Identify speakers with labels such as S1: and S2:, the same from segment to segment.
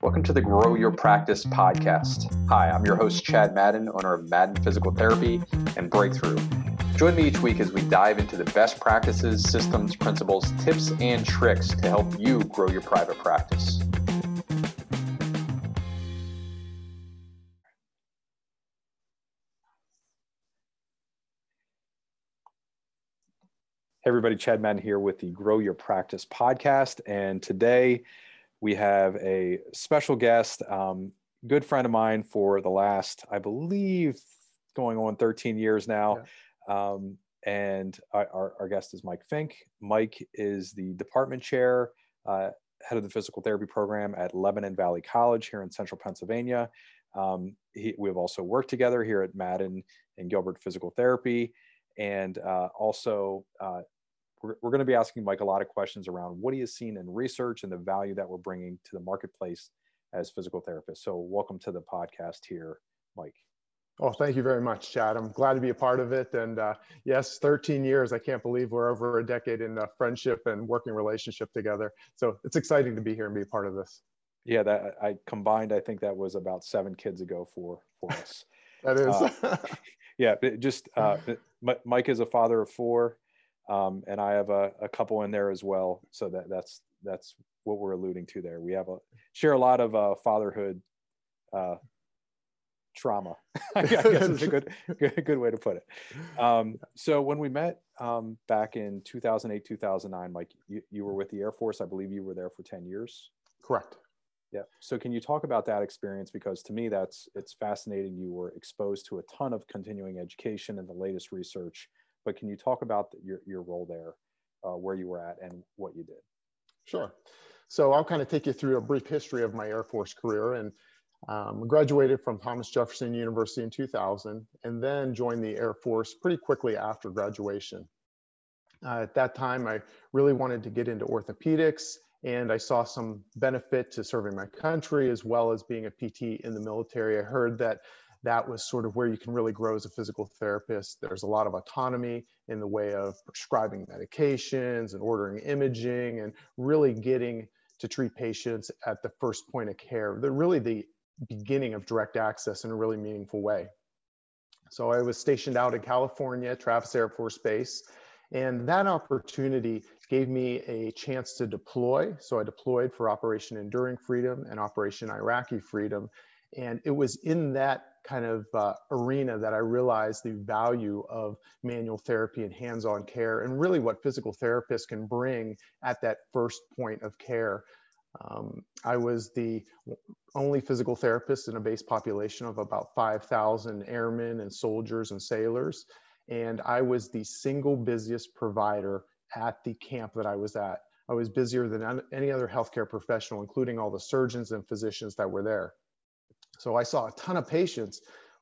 S1: Welcome to the Grow Your Practice podcast. Hi, I'm your host, Chad Madden, owner of Madden Physical Therapy and Breakthrough. Join me each week as we dive into the best practices, systems, principles, tips, and tricks to help you grow your private practice. Hey everybody, Chad Madden here with the Grow Your Practice podcast. And today we have a special guest, um, good friend of mine for the last, I believe, going on 13 years now. Yeah. Um, and our, our, guest is Mike Fink. Mike is the department chair, uh, head of the physical therapy program at Lebanon Valley College here in central Pennsylvania. Um, he, we've also worked together here at Madden and Gilbert Physical Therapy. And uh, also, uh, we're, we're going to be asking Mike a lot of questions around what he has seen in research and the value that we're bringing to the marketplace as physical therapists. So, welcome to the podcast here, Mike.
S2: Oh, thank you very much, Chad. I'm glad to be a part of it. And uh, yes, 13 years. I can't believe we're over a decade in friendship and working relationship together. So it's exciting to be here and be a part of this.
S1: Yeah, that I combined. I think that was about seven kids ago for for us.
S2: that is. uh,
S1: yeah, just uh, Mike is a father of four um, and I have a, a, couple in there as well. So that that's that's what we're alluding to there. We have a share a lot of uh, fatherhood uh, trauma. I guess is a good, good good way to put it. Um, so when we met um, back in 2008 2009, Mike, you, you were with the Air Force. I believe you were there for 10 years.
S2: Correct.
S1: Yeah. So can you talk about that experience? Because to me, that's it's fascinating. You were exposed to a ton of continuing education and the latest research but can you talk about the, your, your role there, uh, where you were at and what you did?
S2: Sure. So I'll kind of take you through a brief history of my Air Force career and um, graduated from Thomas Jefferson University in 2000 and then joined the Air Force pretty quickly after graduation. Uh, at that time, I really wanted to get into orthopedics and I saw some benefit to serving my country as well as being a PT in the military. I heard that that was sort of where you can really grow as a physical therapist. There's a lot of autonomy in the way of prescribing medications and ordering imaging and really getting to treat patients at the first point of care. They're really the beginning of direct access in a really meaningful way. So I was stationed out in California, Travis Air Force Base, and that opportunity gave me a chance to deploy. So I deployed for Operation Enduring Freedom and Operation Iraqi Freedom. And it was in that kind of uh, arena that I realized the value of manual therapy and hands on care and really what physical therapists can bring at that first point of care. Um, I was the only physical therapist in a base population of about 5,000 airmen and soldiers and sailors. And I was the single busiest provider at the camp that I was at. I was busier than any other healthcare professional, including all the surgeons and physicians that were there. So I saw a ton of patients,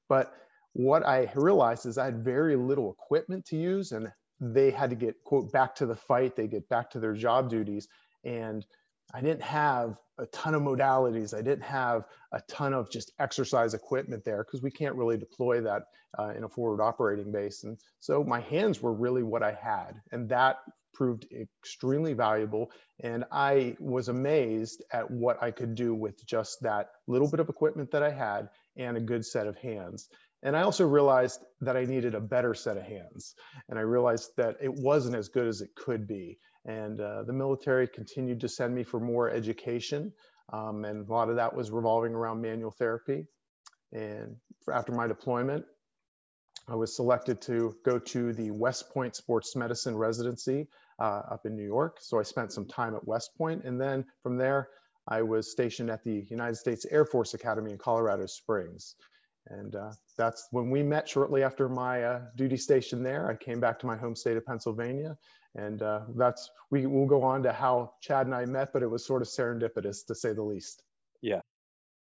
S2: but what I realized is I had very little equipment to use and they had to get quote back to the fight, they get back to their job duties. And I didn't have a ton of modalities. I didn't have a ton of just exercise equipment there because we can't really deploy that uh, in a forward operating base. And so my hands were really what I had. And that proved extremely valuable. And I was amazed at what I could do with just that little bit of equipment that I had and a good set of hands. And I also realized that I needed a better set of hands. And I realized that it wasn't as good as it could be. And uh, the military continued to send me for more education. Um, and a lot of that was revolving around manual therapy. And after my deployment, I was selected to go to the West Point Sports Medicine residency uh, up in New York. So I spent some time at West Point, and then from there, I was stationed at the United States Air Force Academy in Colorado Springs. And uh, that's when we met shortly after my uh, duty station there. I came back to my home state of Pennsylvania. And uh, that's, we will go on to how Chad and I met, but it was sort of serendipitous to say the least.
S1: Yeah.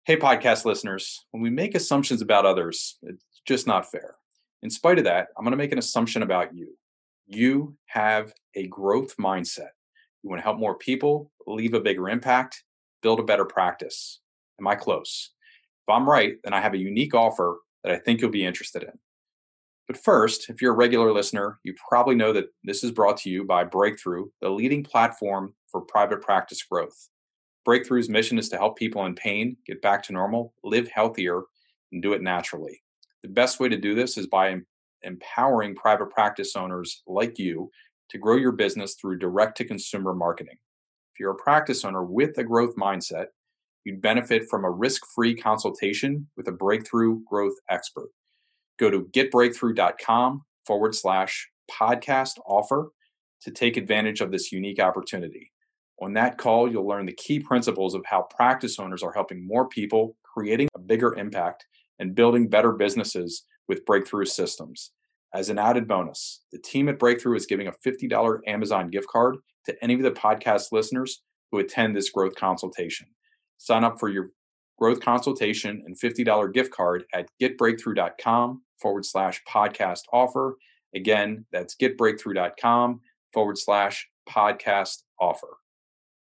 S1: Hey, podcast listeners, when we make assumptions about others, it's just not fair. In spite of that, I'm going to make an assumption about you. You have a growth mindset. You want to help more people, leave a bigger impact, build a better practice. Am I close? If I'm right, then I have a unique offer that I think you'll be interested in. But first, if you're a regular listener, you probably know that this is brought to you by Breakthrough, the leading platform for private practice growth. Breakthrough's mission is to help people in pain get back to normal, live healthier, and do it naturally. The best way to do this is by empowering private practice owners like you to grow your business through direct to consumer marketing. If you're a practice owner with a growth mindset, you'd benefit from a risk free consultation with a breakthrough growth expert. Go to getbreakthrough.com forward slash podcast offer to take advantage of this unique opportunity. On that call, you'll learn the key principles of how practice owners are helping more people, creating a bigger impact, and building better businesses with Breakthrough Systems. As an added bonus, the team at Breakthrough is giving a $50 Amazon gift card to any of the podcast listeners who attend this growth consultation. Sign up for your growth consultation and $50 gift card at getbreakthrough.com forward slash podcast offer. Again, that's getbreakthrough.com forward slash podcast offer.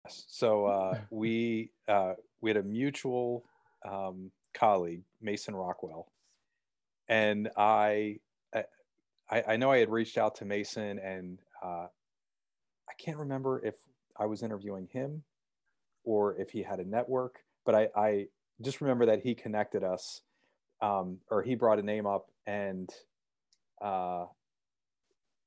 S1: So uh, we uh, we had a mutual um, colleague, Mason Rockwell, and I, I, I know I had reached out to Mason, and uh, I can't remember if I was interviewing him or if he had a network, but I, I just remember that he connected us, um, or he brought a name up, and uh,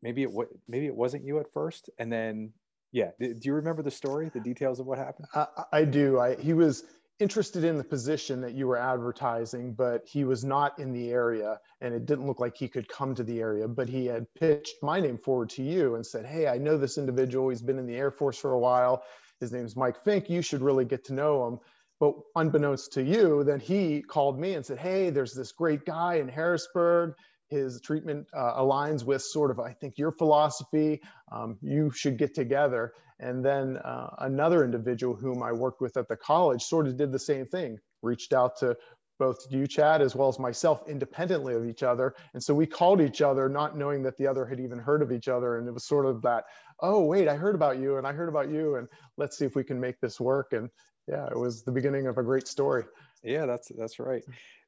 S1: maybe it w- maybe it wasn't you at first, and then yeah, do you remember the story, the details of what happened?
S2: I, I do. I he was interested in the position that you were advertising, but he was not in the area and it didn't look like he could come to the area. But he had pitched my name forward to you and said, Hey, I know this individual. He's been in the Air Force for a while. His name's Mike Fink. You should really get to know him. But unbeknownst to you, then he called me and said, Hey, there's this great guy in Harrisburg his treatment uh, aligns with sort of, I think, your philosophy. Um, you should get together. And then uh, another individual whom I worked with at the college sort of did the same thing, reached out to both you, Chad, as well as myself independently of each other. And so we called each other, not knowing that the other had even heard of each other. And it was sort of that, oh, wait, I heard about you and I heard about you. And let's see if we can make this work. And yeah, it was the beginning of a great story.
S1: Yeah, that's that's right.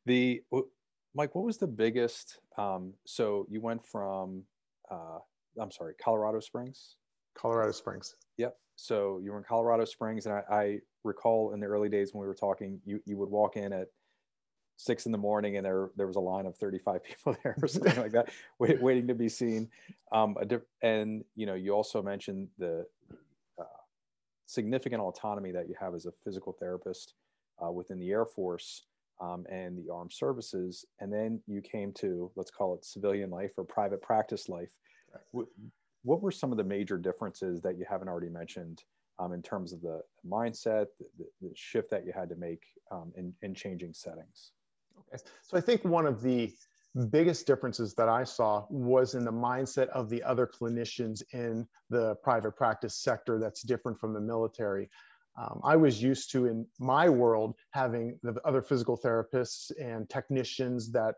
S1: The Mike, what was the biggest? Um, so you went from, uh, I'm sorry, Colorado Springs.
S2: Colorado Springs.
S1: Yep. So you were in Colorado Springs, and I, I, recall in the early days when we were talking, you you would walk in at six in the morning, and there there was a line of 35 people there or something like that, wait, waiting to be seen. Um, and you know, you also mentioned the uh, significant autonomy that you have as a physical therapist uh, within the Air Force um, and the armed services. And then you came to, let's call it civilian life or private practice life. Right. What were some of the major differences that you haven't already mentioned um, in terms of the mindset, the, the, shift that you had to make um, in, in changing settings?
S2: Okay. So I think one of the biggest differences that I saw was in the mindset of the other clinicians in the private practice sector that's different from the military um, I was used to in my world having the other physical therapists and technicians that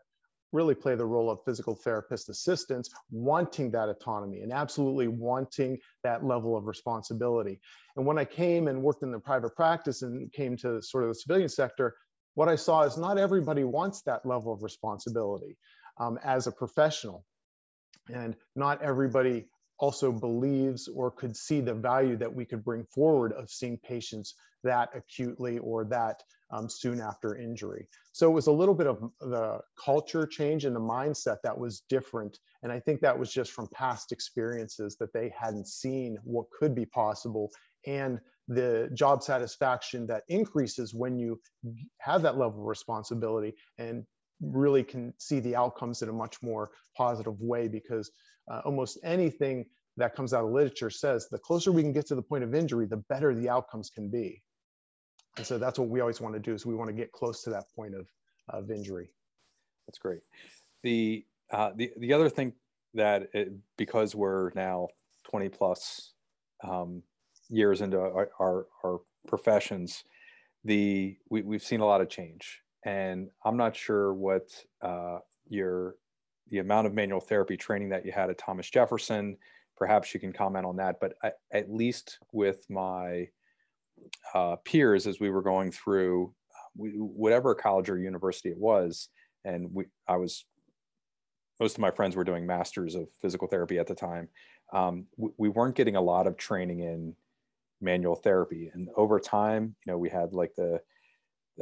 S2: really play the role of physical therapist assistants wanting that autonomy and absolutely wanting that level of responsibility. And when I came and worked in the private practice and came to sort of the civilian sector, what I saw is not everybody wants that level of responsibility um, as a professional. And not everybody also believes or could see the value that we could bring forward of seeing patients that acutely or that um, soon after injury. So it was a little bit of the culture change and the mindset that was different. And I think that was just from past experiences that they hadn't seen what could be possible and the job satisfaction that increases when you have that level of responsibility and really can see the outcomes in a much more positive way because uh, almost anything that comes out of literature says the closer we can get to the point of injury, the better the outcomes can be. And so that's what we always want to do is we want to get close to that point of, of injury.
S1: That's great. The, uh, the, the other thing that it, because we're now 20 plus um, years into our, our, our professions, the, we, we've seen a lot of change and I'm not sure what uh, your the amount of manual therapy training that you had at Thomas Jefferson. Perhaps you can comment on that. But I, at least with my uh, peers, as we were going through we, whatever college or university it was, and we, I was most of my friends were doing masters of physical therapy at the time. Um, we, we, weren't getting a lot of training in manual therapy. And over time, you know, we had like the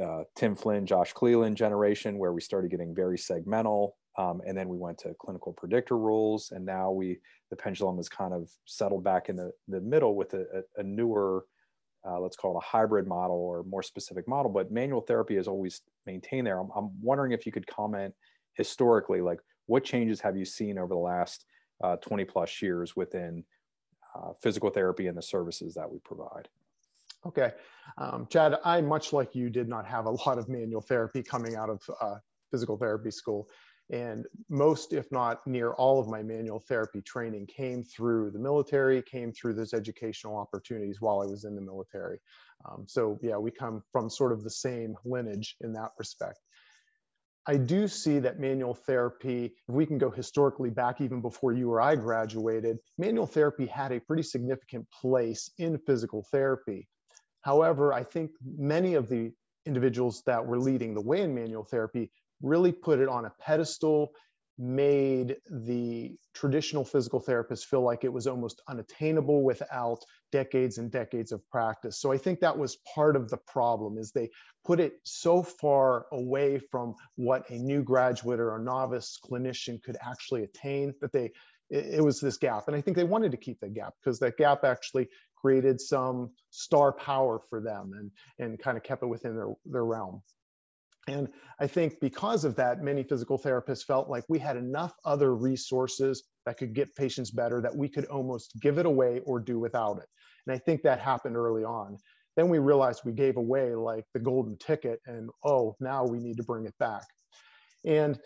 S1: uh, Tim Flynn, Josh Cleland generation where we started getting very segmental. Um, and then we went to clinical predictor rules. And now we, the pendulum has kind of settled back in the, the middle with a, a newer, uh, let's call it a hybrid model or more specific model. But manual therapy is always maintained there. I'm, I'm wondering if you could comment historically, like what changes have you seen over the last uh, 20 plus years within uh, physical therapy and the services that we provide?
S2: Okay. Um, Chad, I, much like you, did not have a lot of manual therapy coming out of uh, physical therapy school. And most, if not near all of my manual therapy training came through the military, came through those educational opportunities while I was in the military. Um, so, yeah, we come from sort of the same lineage in that respect. I do see that manual therapy, if we can go historically back even before you or I graduated, manual therapy had a pretty significant place in physical therapy. However, I think many of the individuals that were leading the way in manual therapy really put it on a pedestal made the traditional physical therapist feel like it was almost unattainable without decades and decades of practice. So i think that was part of the problem is they put it so far away from what a new graduate or a novice clinician could actually attain that they it, was this gap. And i think they wanted to keep that gap because that gap actually created some star power for them and and kind of kept it within their their realm and I think because of that, many physical therapists felt like we had enough other resources that could get patients better that we could almost give it away or do without it. And I think that happened early on. Then we realized we gave away like the golden ticket and oh, now we need to bring it back. And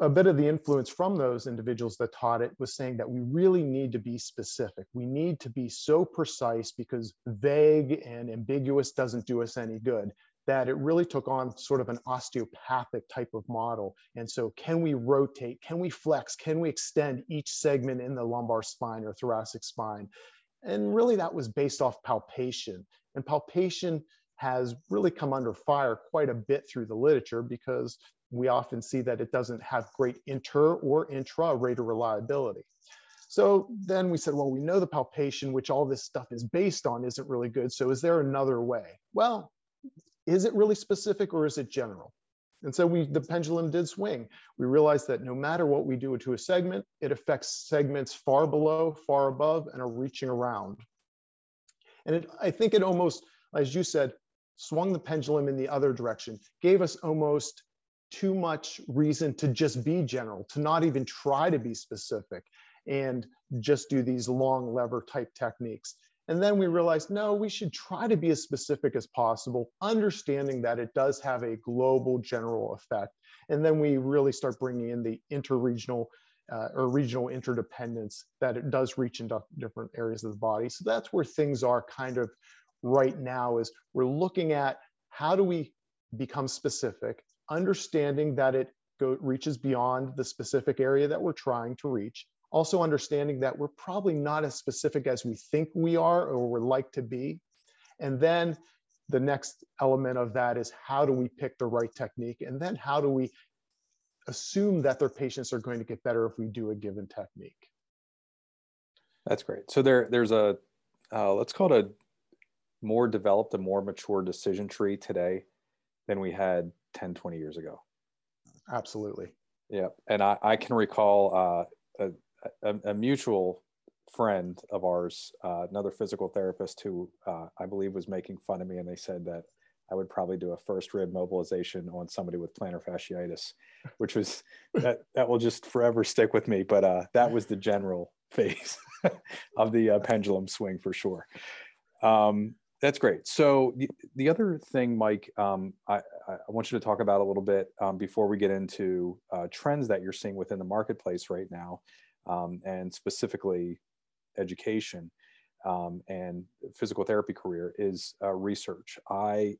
S2: a bit of the influence from those individuals that taught it was saying that we really need to be specific. We need to be so precise because vague and ambiguous doesn't do us any good that it really took on sort of an osteopathic type of model. And so, can we rotate? Can we flex? Can we extend each segment in the lumbar spine or thoracic spine? And really, that was based off palpation. And palpation has really come under fire quite a bit through the literature because we often see that it doesn't have great inter or intra rater reliability. So then we said, well, we know the palpation, which all this stuff is based on, isn't really good. So is there another way? Well, is it really specific or is it general? And so we, the pendulum did swing. We realized that no matter what we do to a segment, it affects segments far below, far above, and are reaching around. And it, I think it almost, as you said, swung the pendulum in the other direction, gave us almost too much reason to just be general, to not even try to be specific and just do these long lever type techniques. And then we realized, no, we should try to be as specific as possible, understanding that it does have a global general effect. And then we really start bringing in the interregional uh, or regional interdependence that it does reach into different areas of the body. So that's where things are kind of right now is we're looking at how do we become specific, understanding that it go, reaches beyond the specific area that we're trying to reach, also understanding that we're probably not as specific as we think we are or would like to be. And then the next element of that is how do we pick the right technique? And then how do we assume that their patients are going to get better if we do a given technique?
S1: That's great. So there, there's a, uh, let's call it a more developed, a more mature decision tree today than we had 10, 20 years ago.
S2: Absolutely.
S1: Yeah. And I, I can recall uh, a, a, a mutual friend of ours, uh, another physical therapist who uh, I believe was making fun of me, and they said that I would probably do a first rib mobilization on somebody with plantar fasciitis, which was that that will just forever stick with me. But uh, that was the general phase of the uh, pendulum swing for sure. Um, that's great. So the, the other thing, Mike, um, I, I, want you to talk about a little bit um, before we get into uh, trends that you're seeing within the marketplace right now um, and specifically education um, and physical therapy career is uh, research. I,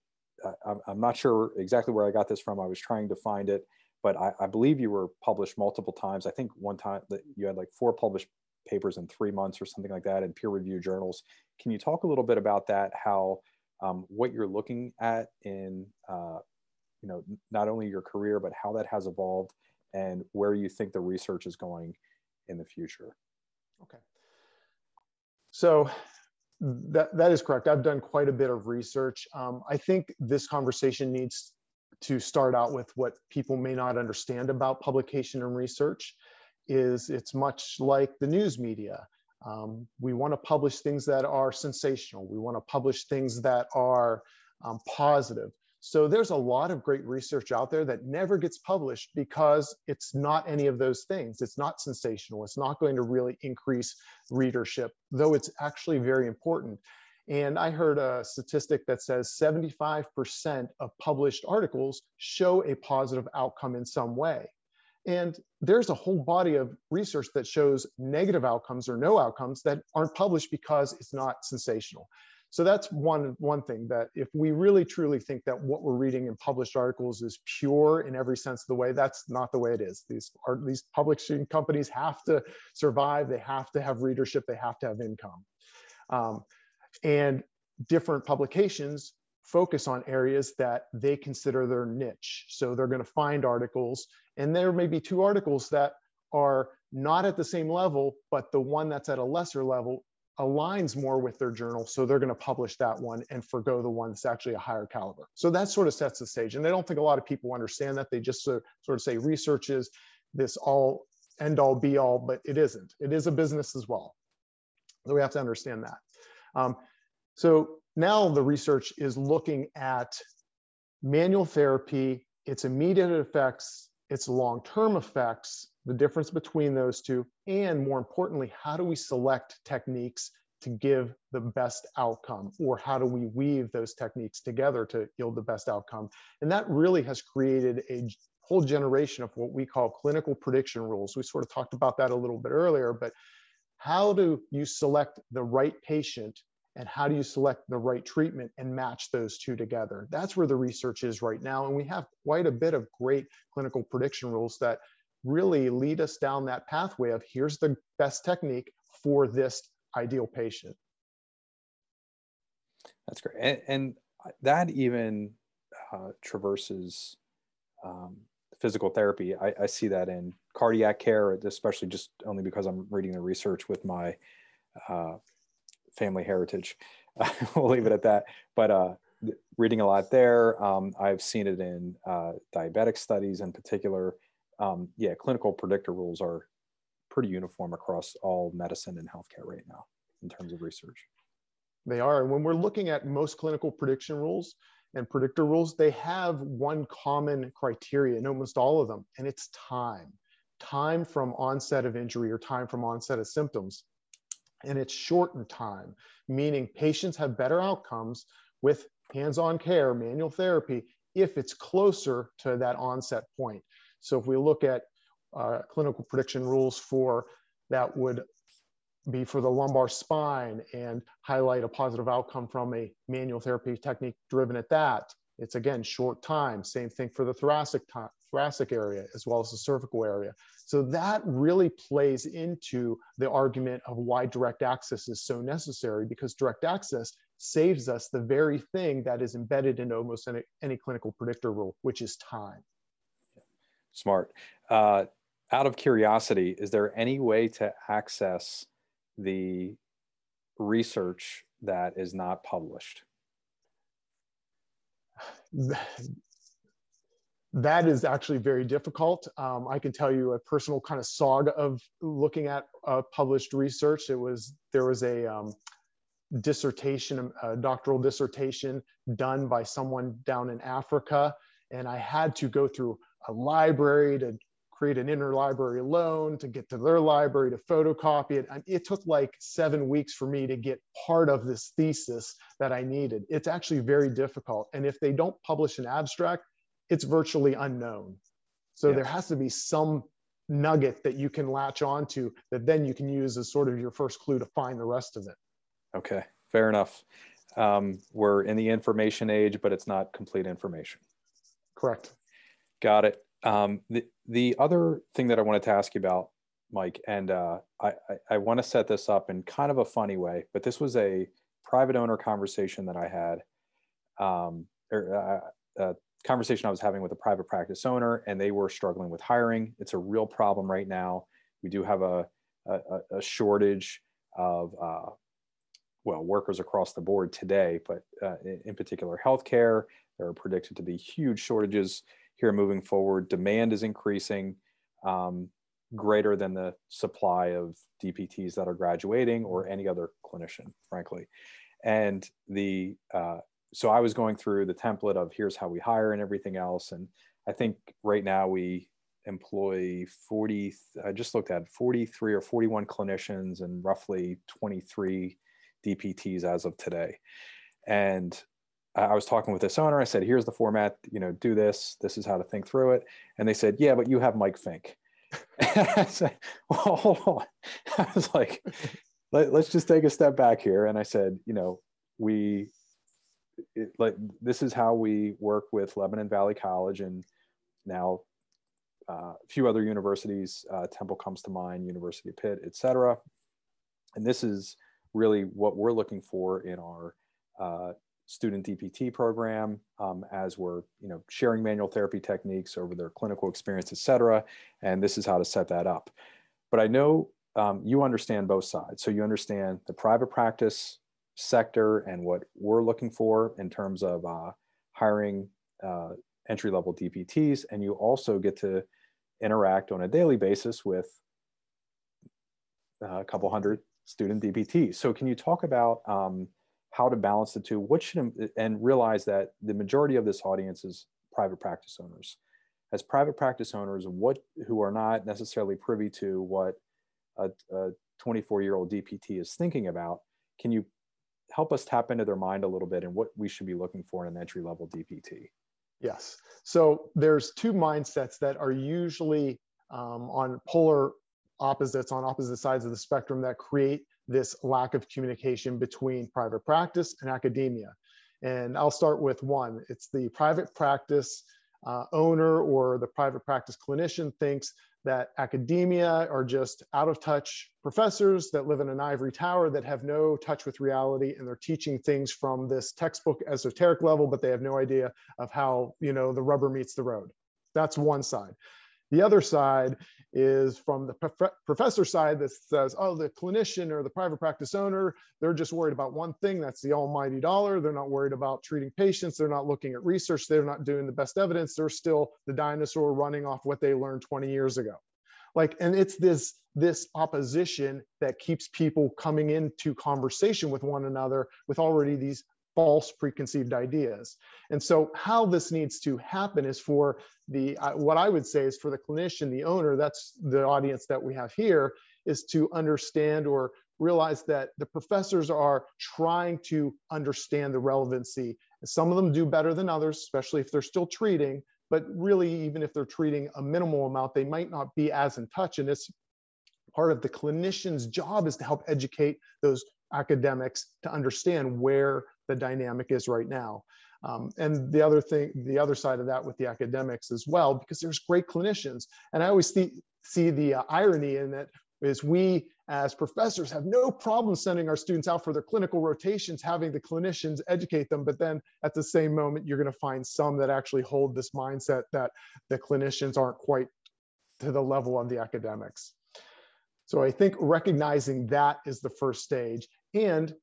S1: I am not sure exactly where I got this from. I was trying to find it, but I, I believe you were published multiple times. I think one time that you had like four published papers in three months or something like that in peer reviewed journals. Can you talk a little bit about that? How um, what you're looking at in uh, you know not only your career but how that has evolved and where you think the research is going in the future.
S2: Okay. So That, that is correct. I've done quite a bit of research. Um, I think this conversation needs to start out with what people may not understand about publication and research is it's much like the news media. Um, we want to publish things that are sensational. We want to publish things that are um, positive. So there's a lot of great research out there that never gets published because it's not any of those things. It's not sensational. It's not going to really increase readership, though it's actually very important. And I heard a statistic that says 75% of published articles show a positive outcome in some way. And there's a whole body of research that shows negative outcomes or no outcomes that aren't published because it's not sensational. So that's one, one thing that if we really truly think that what we're reading in published articles is pure in every sense of the way, that's not the way it is. These are these publishing companies have to survive, they have to have readership, they have to have income. Um, and different publications focus on areas that they consider their niche. So they're going to find articles, and there may be two articles that are not at the same level, but the one that's at a lesser level aligns more with their journal. So they're going to publish that one and forego the one that's actually a higher caliber. So that sort of sets the stage. And I don't think a lot of people understand that. They just sort of say research is this all end all be all, but it isn't. It is a business as well. So we have to understand that. Um, so now the research is looking at manual therapy, its immediate effects, its long-term effects, the difference between those two, and more importantly, how do we select techniques to give the best outcome or how do we weave those techniques together to yield the best outcome? And that really has created a whole generation of what we call clinical prediction rules. We sort of talked about that a little bit earlier but how do you select the right patient and how do you select the right treatment and match those two together? That's where the research is right now and we have quite a bit of great clinical prediction rules that really lead us down that pathway of here's the best technique for this ideal patient
S1: that's great and, and that even uh, traverses um, physical therapy I, I, see that in cardiac care especially just only because i'm reading the research with my uh, family heritage. we'll leave it at that. But uh, reading a lot there. Um, I've seen it in uh, diabetic studies in particular. Um, yeah, clinical predictor rules are pretty uniform across all medicine and healthcare right now in terms of research.
S2: They are. And when we're looking at most clinical prediction rules and predictor rules, they have one common criteria in almost all of them, and it's time. Time from onset of injury or time from onset of symptoms and it's shortened time, meaning patients have better outcomes with hands-on care, manual therapy, if it's closer to that onset point. So if we look at uh, clinical prediction rules for that would be for the lumbar spine and highlight a positive outcome from a manual therapy technique driven at that. It's again short time. Same thing for the thoracic time, thoracic area as well as the cervical area. So that really plays into the argument of why direct access is so necessary because direct access saves us the very thing that is embedded in almost any, any clinical predictor rule, which is time.
S1: Smart. Uh, out of curiosity, is there any way to access the research that is not published?
S2: that is actually very difficult. Um, I can tell you a personal kind of saga of looking at uh, published research. It was there was a um, dissertation, a doctoral dissertation done by someone down in Africa, and I had to go through a library to create an interlibrary loan to get to their library to photocopy it. It took like seven weeks for me to get part of this thesis that I needed. It's actually very difficult. And if they don't publish an abstract, it's virtually unknown. So there has to be some nugget that you can latch onto that then you can use as sort of your first clue to find the rest of it.
S1: Okay, fair enough. Um, we're in the information age, but it's not complete information.
S2: Correct.
S1: Got it. Um, the, the other thing that I wanted to ask you about, Mike, and uh, I, I, I want to set this up in kind of a funny way, but this was a private owner conversation that I had, um, or uh, uh conversation I was having with a private practice owner, and they were struggling with hiring. It's a real problem right now. We do have a, a, a shortage of uh, well, workers across the board today, but uh, in particular, healthcare. There are predicted to be huge shortages here moving forward. Demand is increasing um, greater than the supply of DPTs that are graduating or any other clinician, frankly. And the uh, so I was going through the template of here's how we hire and everything else. And I think right now we employ 40, I just looked at 43 or 41 clinicians and roughly 23 DPTs as of today. And I was talking with this owner. I said, here's the format, you know, do this. This is how to think through it. And they said, yeah, but you have Mike Fink. I said, well, hold on. I was like, Let, us just take a step back here. And I said, you know, we, it, like, this is how we work with Lebanon Valley College and now uh, a few other universities, uh, Temple comes to mind, University of Pitt, et cetera. And this is really what we're looking for in our uh, student DPT program um, as we're you know sharing manual therapy techniques over their clinical experience, et cetera. And this is how to set that up. But I know um, you understand both sides. So you understand the private practice sector and what we're looking for in terms of uh, hiring uh, entry level DPTs. And you also get to interact on a daily basis with uh, a couple hundred student DPTs. So can you talk about um, how to balance the two what should and realize that the majority of this audience is private practice owners. As private practice owners what who are not necessarily privy to what a 24 year old dpt is thinking about can you help us tap into their mind a little bit and what we should be looking for in an entry level dpt
S2: yes. So there's two mindsets that are usually um, on polar opposites on opposite sides of the spectrum that create this lack of communication between private practice and academia. And I'll start with one. It's the private practice uh, owner or the private practice clinician thinks that academia are just out of touch professors that live in an ivory tower that have no touch with reality and they're teaching things from this textbook esoteric level but they have no idea of how you know the rubber meets the road that's one side the other side is from the prof- professor side that says, oh, the clinician or the private practice owner, they're just worried about one thing that's the almighty dollar. They're not worried about treating patients. They're not looking at research. They're not doing the best evidence. They're still the dinosaur running off what they learned 20 years ago. Like, and it's this this opposition that keeps people coming into conversation with one another with already these false preconceived ideas. And so how this needs to happen is for the, what I would say is for the clinician, the owner, that's the audience that we have here, is to understand or realize that the professors are trying to understand the relevancy. Some of them do better than others, especially if they're still treating, but really even if they're treating a minimal amount, they might not be as in touch. And it's part of the clinician's job is to help educate those academics to understand where the dynamic is right now. Um, and the other thing, the other side of that with the academics as well, because there's great clinicians. And I always see, see the uh, irony in that is we as professors have no problem sending our students out for their clinical rotations, having the clinicians educate them. But then at the same moment, you're going to find some that actually hold this mindset that the clinicians aren't quite to the level of the academics. So I think recognizing that is the first stage. And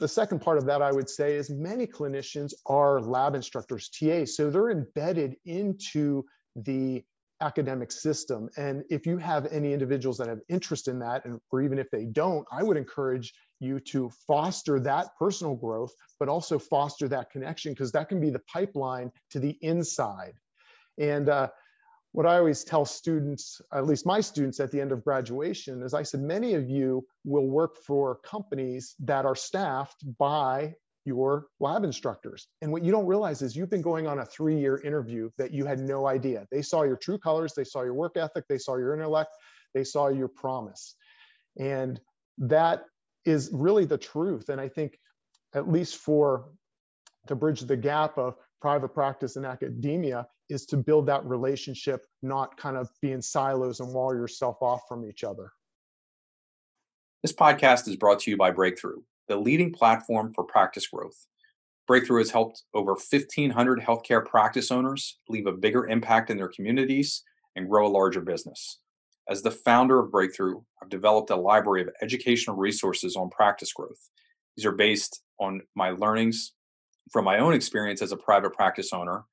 S2: the second part of that, I would say, is many clinicians are lab instructors, TAs. So they're embedded into the academic system. And if you have any individuals that have interest in that, and or even if they don't, I would encourage you to foster that personal growth, but also foster that connection because that can be the pipeline to the inside. And uh, what I always tell students, at least my students at the end of graduation, is I said, many of you will work for companies that are staffed by your lab instructors. And what you don't realize is you've been going on a three year interview that you had no idea. They saw your true colors, they saw your work ethic, they saw your intellect, they saw your promise. And that is really the truth. And I think, at least for to bridge the gap of private practice and academia, is to build that relationship, not kind of be in silos and wall yourself off from each other.
S3: This podcast is brought to you by Breakthrough, the leading platform for practice growth. Breakthrough has helped over 1,500 healthcare practice owners leave a bigger impact in their communities and grow a larger business. As the founder of Breakthrough, I've developed a library of educational resources on practice growth. These are based on my learnings from my own experience as a private practice owner,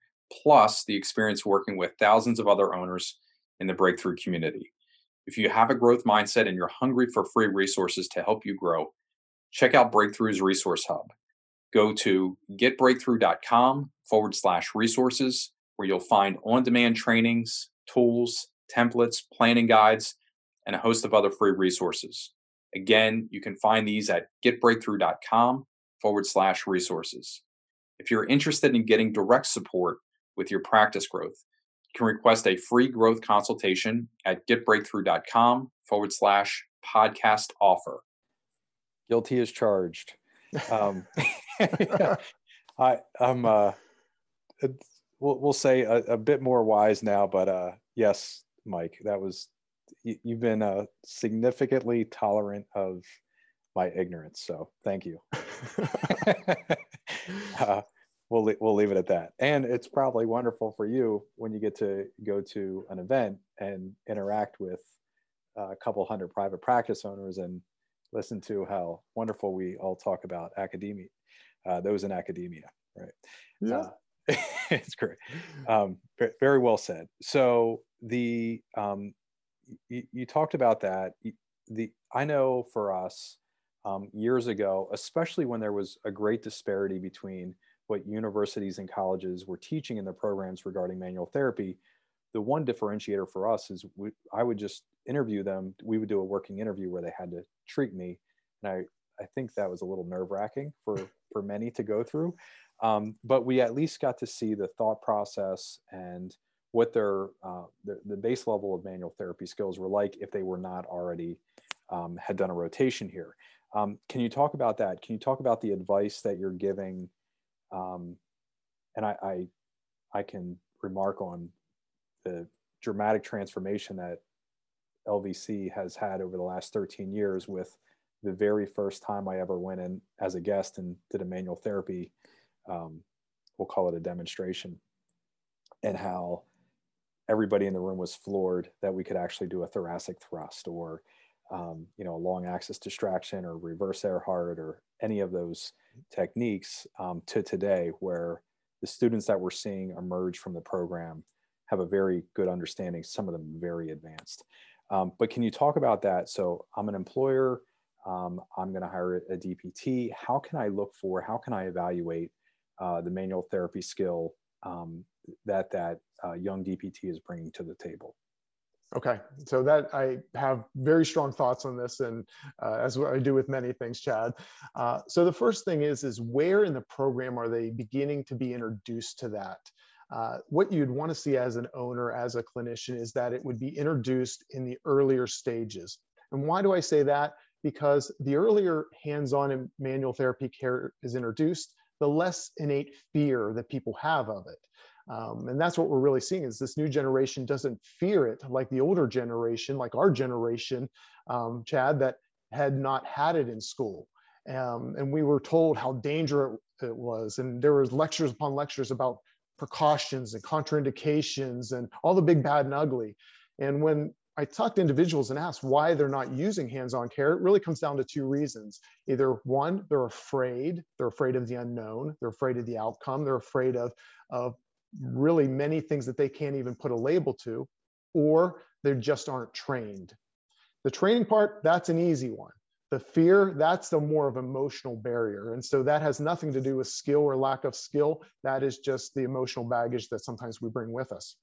S3: plus the experience working with thousands of other owners in the breakthrough community. If you have a growth mindset and you're hungry for free resources to help you grow, check out Breakthrough's Resource Hub. Go to getbreakthrough.com forward slash resources, where you'll find on demand trainings, tools, templates, planning guides, and a host of other free resources. Again, you can find these at getbreakthrough.com forward slash resources. If you're interested in getting direct support with your practice growth, you can request a free growth consultation at getbreakthrough.com forward slash podcast offer.
S1: Guilty as charged. Um, I, I'm, uh, we'll, we'll say a, a, bit more wise now, but uh, yes, Mike, that was, you, have been uh, significantly tolerant of my ignorance. So thank you. uh, we'll we'll leave it at that. And it's probably wonderful for you when you get to go to an event and interact with a couple hundred private practice owners and listen to how wonderful we all talk about academia, uh, those in academia, right?
S2: Yeah.
S1: Uh, it's great. Um, very well said. So the um, you, you talked about that. The I know for us um, years ago, especially when there was a great disparity between what universities and colleges were teaching in their programs regarding manual therapy, the one differentiator for us is we, I would just interview them. We would do a working interview where they had to treat me, and I I think that was a little nerve wracking for for many to go through. Um, but we at least got to see the thought process and what their, uh, the, the base level of manual therapy skills were like if they were not already um, had done a rotation here. Um, can you talk about that? Can you talk about the advice that you're giving? Um, and I, I, I can remark on the dramatic transformation that LVC has had over the last 13 years with the very first time I ever went in as a guest and did a manual therapy, um, we'll call it a demonstration, and how everybody in the room was floored that we could actually do a thoracic thrust or um, you know, a long axis distraction or reverse Erhardt or any of those techniques um, to today, where the students that we're seeing emerge from the program have a very good understanding, some of them very advanced. Um, but can you talk about that? So I'm an employer, um, I'm going to hire a DPT. How can I look for, how can I evaluate uh, the manual therapy skill um, that that uh, young DPT is bringing to the table?
S2: Okay, so that I have very strong thoughts on this, and uh, as I do with many things, Chad. Uh, so the first thing is, is where in the program are they beginning to be introduced to that? Uh, what you'd want to see as an owner, as a clinician, is that it would be introduced in the earlier stages. And why do I say that? Because the earlier hands-on manual therapy care is introduced, the less innate fear that people have of it. Um, and that's what we're really seeing is this new generation doesn't fear it like the older generation, like our generation, um, Chad, that had not had it in school. Um, and we were told how dangerous it was. And there was lectures upon lectures about precautions and contraindications and all the big, bad, and ugly. And when I talk to individuals and ask why they're not using hands-on care, it really comes down to two reasons. Either one, they're afraid, they're afraid of the unknown, they're afraid of the outcome, they're afraid of, of really many things that they can't even put a label to, or they just aren't trained. The training part, that's an easy one. The fear, that's the more of emotional barrier. And so that has nothing to do with skill or lack of skill. That is just the emotional baggage that sometimes we bring with us.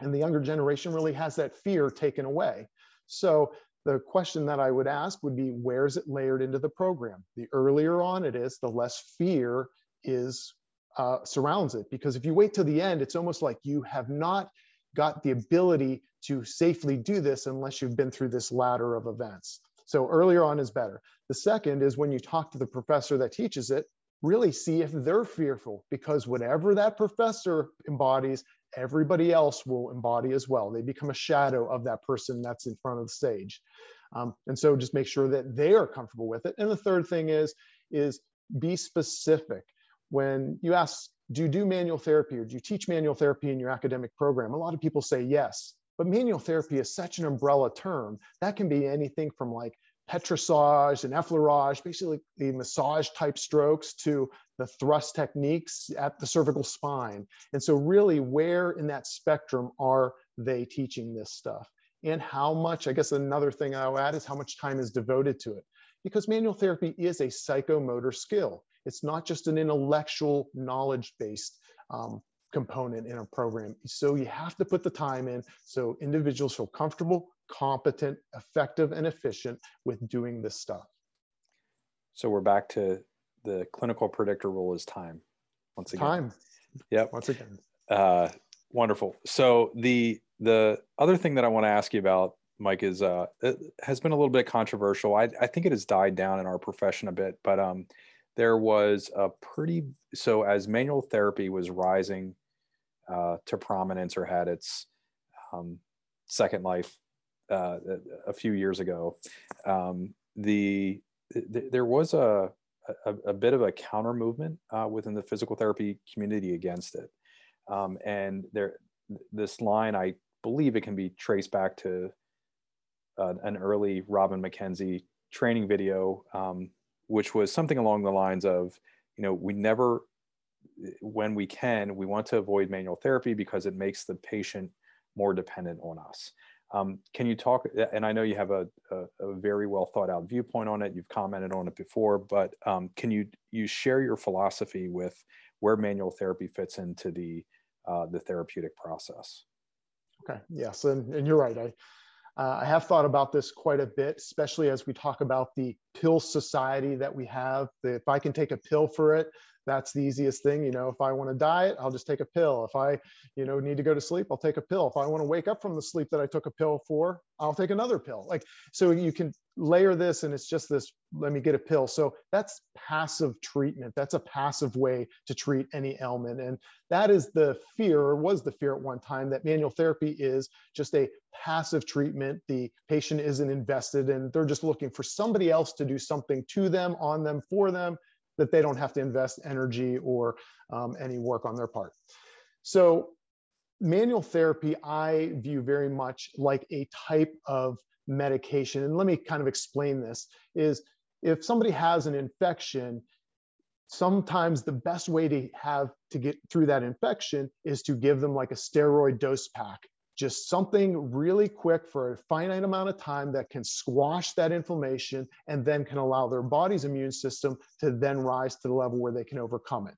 S2: And the younger generation really has that fear taken away. So the question that I would ask would be where is it layered into the program? The earlier on it is, the less fear is uh, surrounds it. Because if you wait till the end, it's almost like you have not got the ability to safely do this unless you've been through this ladder of events. So earlier on is better. The second is when you talk to the professor that teaches it, really see if they're fearful because whatever that professor embodies, everybody else will embody as well. They become a shadow of that person that's in front of the stage. Um, and so just make sure that they are comfortable with it. And the third thing is, is be specific when you ask, do you do manual therapy or do you teach manual therapy in your academic program? A lot of people say yes, but manual therapy is such an umbrella term that can be anything from like petrissage and effleurage, basically the massage type strokes to the thrust techniques at the cervical spine. And so really where in that spectrum are they teaching this stuff? And how much, I guess another thing I'll add is how much time is devoted to it. Because manual therapy is a psychomotor skill. It's not just an intellectual knowledge-based um, component in a program. So you have to put the time in so individuals feel comfortable, competent, effective, and efficient with doing this stuff.
S1: So we're back to the clinical predictor rule is time. Once again.
S2: Time.
S1: Yep.
S2: Once again.
S1: Uh, wonderful. So the the other thing that I want to ask you about, Mike, is uh, it has been a little bit controversial. I, I think it has died down in our profession a bit, but um, there was a pretty so as manual therapy was rising uh, to prominence or had its um, second life uh, a, few years ago, um, the, the, there was a, a, a bit of a counter movement uh, within the physical therapy community against it, um, and there this line I believe it can be traced back to uh, an early Robin McKenzie training video, um, which was something along the lines of, you know, we never, when we can, we want to avoid manual therapy because it makes the patient more dependent on us. Um, can you talk, and I know you have a, a, a, very well thought out viewpoint on it, you've commented on it before, but um, can you, you share your philosophy with where manual therapy fits into the, uh, the therapeutic process?
S2: Okay. Yes, and, and you're right. I uh, I have thought about this quite a bit, especially as we talk about the pill society that we have. If I can take a pill for it, that's the easiest thing. You know if i want to diet i'll just take a pill. If i you know need to go to sleep i'll take a pill. If i want to wake up from the sleep that i took a pill for i'll take another pill. Like so you can layer this and it's just this let me get a pill. So that's passive treatment. That's a passive way to treat any ailment. And that is the fear or was the fear at one time that manual therapy is just a passive treatment. The patient isn't invested and they're just looking for somebody else to do something to them on them for them that they don't have to invest energy or um, any work on their part. So manual therapy, I view very much like a type of medication. And let me kind of explain this is if somebody has an infection, sometimes the best way to have to get through that infection is to give them like a steroid dose pack just something really quick for a finite amount of time that can squash that inflammation and then can allow their body's immune system to then rise to the level where they can overcome it.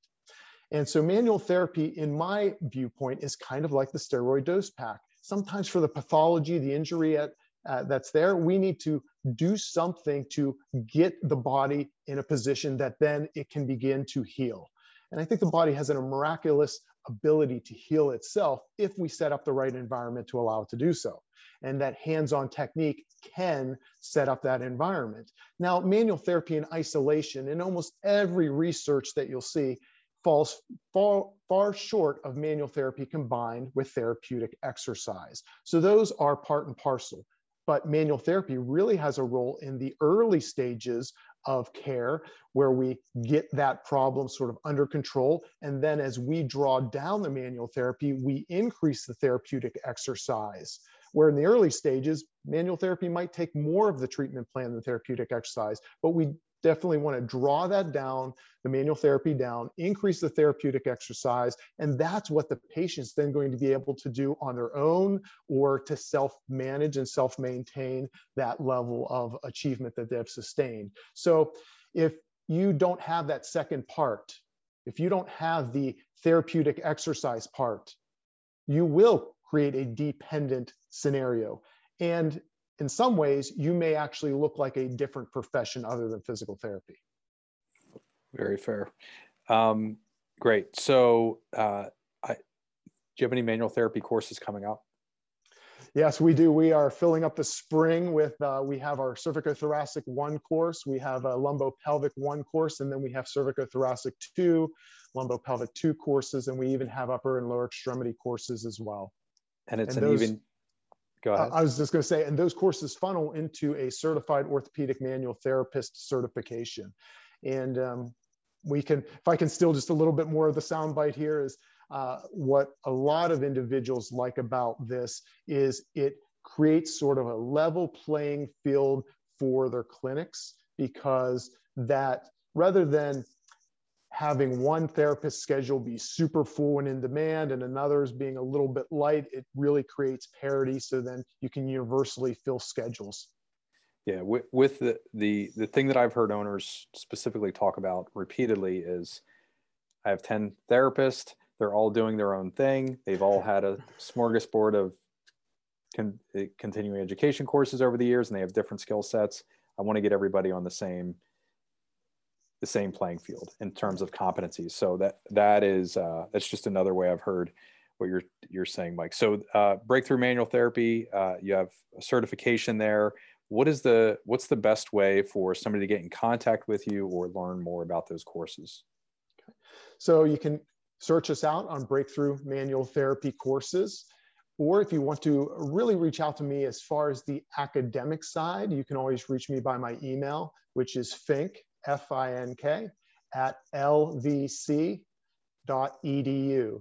S2: And so manual therapy, in my viewpoint, is kind of like the steroid dose pack. Sometimes for the pathology, the injury at, uh, that's there, we need to do something to get the body in a position that then it can begin to heal. And I think the body has a miraculous ability to heal itself if we set up the right environment to allow it to do so. And that hands on technique can set up that environment. Now, manual therapy in isolation, in almost every research that you'll see, falls far, far short of manual therapy combined with therapeutic exercise. So, those are part and parcel. But manual therapy really has a role in the early stages of care where we get that problem sort of under control. And then as we draw down the manual therapy, we increase the therapeutic exercise. Where in the early stages, manual therapy might take more of the treatment plan than therapeutic exercise, but we definitely want to draw that down, the manual therapy down, increase the therapeutic exercise. And that's what the patient's then going to be able to do on their own or to self manage and self maintain that level of achievement that they've sustained. So if you don't have that second part, if you don't have the therapeutic exercise part, you will create a dependent scenario. And in some ways, you may actually look like a different profession other than physical therapy.
S1: Very fair. Um, great. So, uh, I, do you have any manual therapy courses coming up?
S2: Yes, we do. We are filling up the spring with, uh, we have our cervicothoracic one course, we have a lumbopelvic one course, and then we have cervicothoracic two, lumbopelvic two courses, and we even have upper and lower extremity courses as well.
S1: And it's and an those, even Go ahead.
S2: I was just going to say, and those courses funnel into a certified orthopedic manual therapist certification. And um, we can, if I can steal just a little bit more of the soundbite here, is uh, what a lot of individuals like about this is it creates sort of a level playing field for their clinics because that rather than having one therapist schedule be super full and in demand and another's being a little bit light, it really creates parity so then you can universally fill schedules.
S1: Yeah, with, with the, the the thing that I've heard owners specifically talk about repeatedly is I have 10 therapists, they're all doing their own thing. They've all had a smorgasbord of con- eh, continuing education courses over the years and they have different skill sets. I want to get everybody on the same the same playing field in terms of competencies. So that that is uh, that's just another way I've heard what you're you're saying, Mike. So uh, breakthrough manual therapy, uh, you have a certification there. What is the what's the best way for somebody to get in contact with you or learn more about those courses?
S2: Okay. So you can search us out on breakthrough manual therapy courses. Or if you want to really reach out to me as far as the academic side, you can always reach me by my email, which is fink F-I-N-K, at lvc.edu.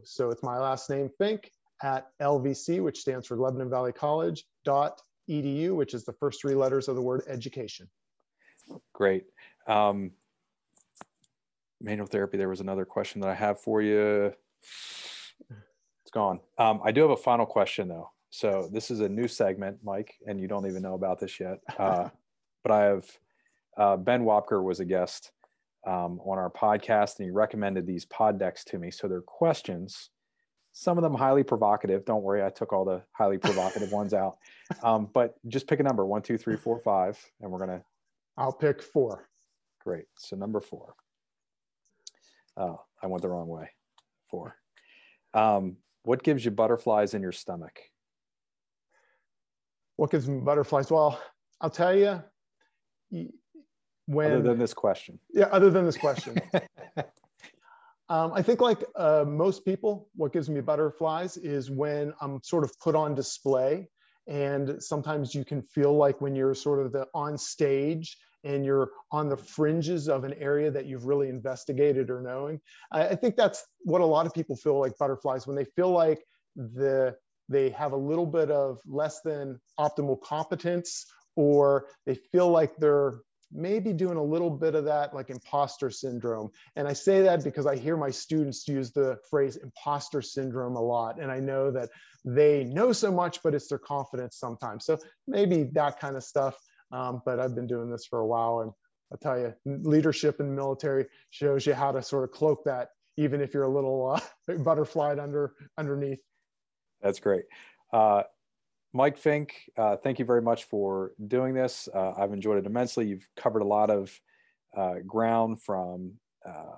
S2: So it's my last name, Fink, at LVC, which stands for Lebanon Valley College, dot edu, which is the first three letters of the word education.
S1: Great. Um, manual therapy, there was another question that I have for you. It's gone. Um, I do have a final question though. So this is a new segment, Mike, and you don't even know about this yet. Uh, but I have uh, Ben Wapker was a guest um, on our podcast, and he recommended these pod decks to me. So they're questions, some of them highly provocative. Don't worry, I took all the highly provocative ones out. Um, but just pick a number one, two, three, four, five, and we're gonna.
S2: I'll pick four.
S1: Great. So number four. Oh, I went the wrong way. Four. Um, what gives you butterflies in your stomach?
S2: What gives me butterflies? Well, I'll tell you,
S1: when other than this question.
S2: Yeah other than this question. Um, i think like uh, most people what gives me butterflies is when i'm sort of put on display and sometimes you can feel like when you're sort of the on stage and you're on the fringes of an area that you've really investigated or knowing. I, I think that's what a lot of people feel like butterflies when they feel like the they have a little bit of less than optimal competence or they feel like they're maybe doing a little bit of that like imposter syndrome. And I say that because I hear my students use the phrase imposter syndrome a lot. And I know that they know so much, but it's their confidence sometimes. So maybe that kind of stuff. Um, but I've been doing this for a while. And I'll tell you, leadership in the military shows you how to sort of cloak that, even if you're a little uh, butterflied under underneath.
S1: That's great. Uh, Mike Fink, uh, thank you very much for doing this. Uh, I've enjoyed it immensely. You've covered a lot of uh, ground from, uh,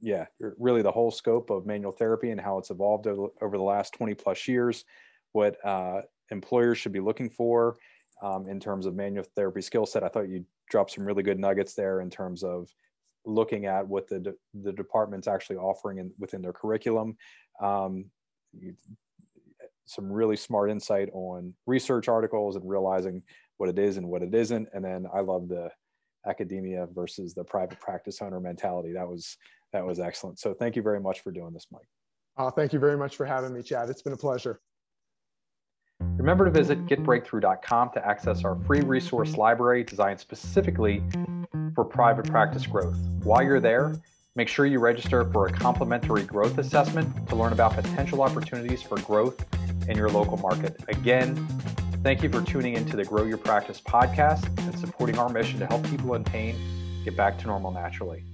S1: yeah, really the whole scope of manual therapy and how it's evolved over, the last 20 plus years, what uh, employers should be looking for um, in terms of manual therapy skill set. I thought you dropped some really good nuggets there in terms of looking at what the, de- the department's actually offering in, within their curriculum. Um, you some really smart insight on research articles and realizing what it is and what it isn't. And then I love the academia versus the private practice owner mentality. That was that was excellent. So thank you very much for doing this, Mike.
S2: Uh, thank you very much for having me, Chad. It's been a pleasure.
S1: Remember to visit getbreakthrough.com to access our free resource library designed specifically for private practice growth. While you're there, make sure you register for a complimentary growth assessment to learn about potential opportunities for growth in your local market. Again, thank you for tuning into the Grow Your Practice podcast and supporting our mission to help people in pain get back to normal naturally.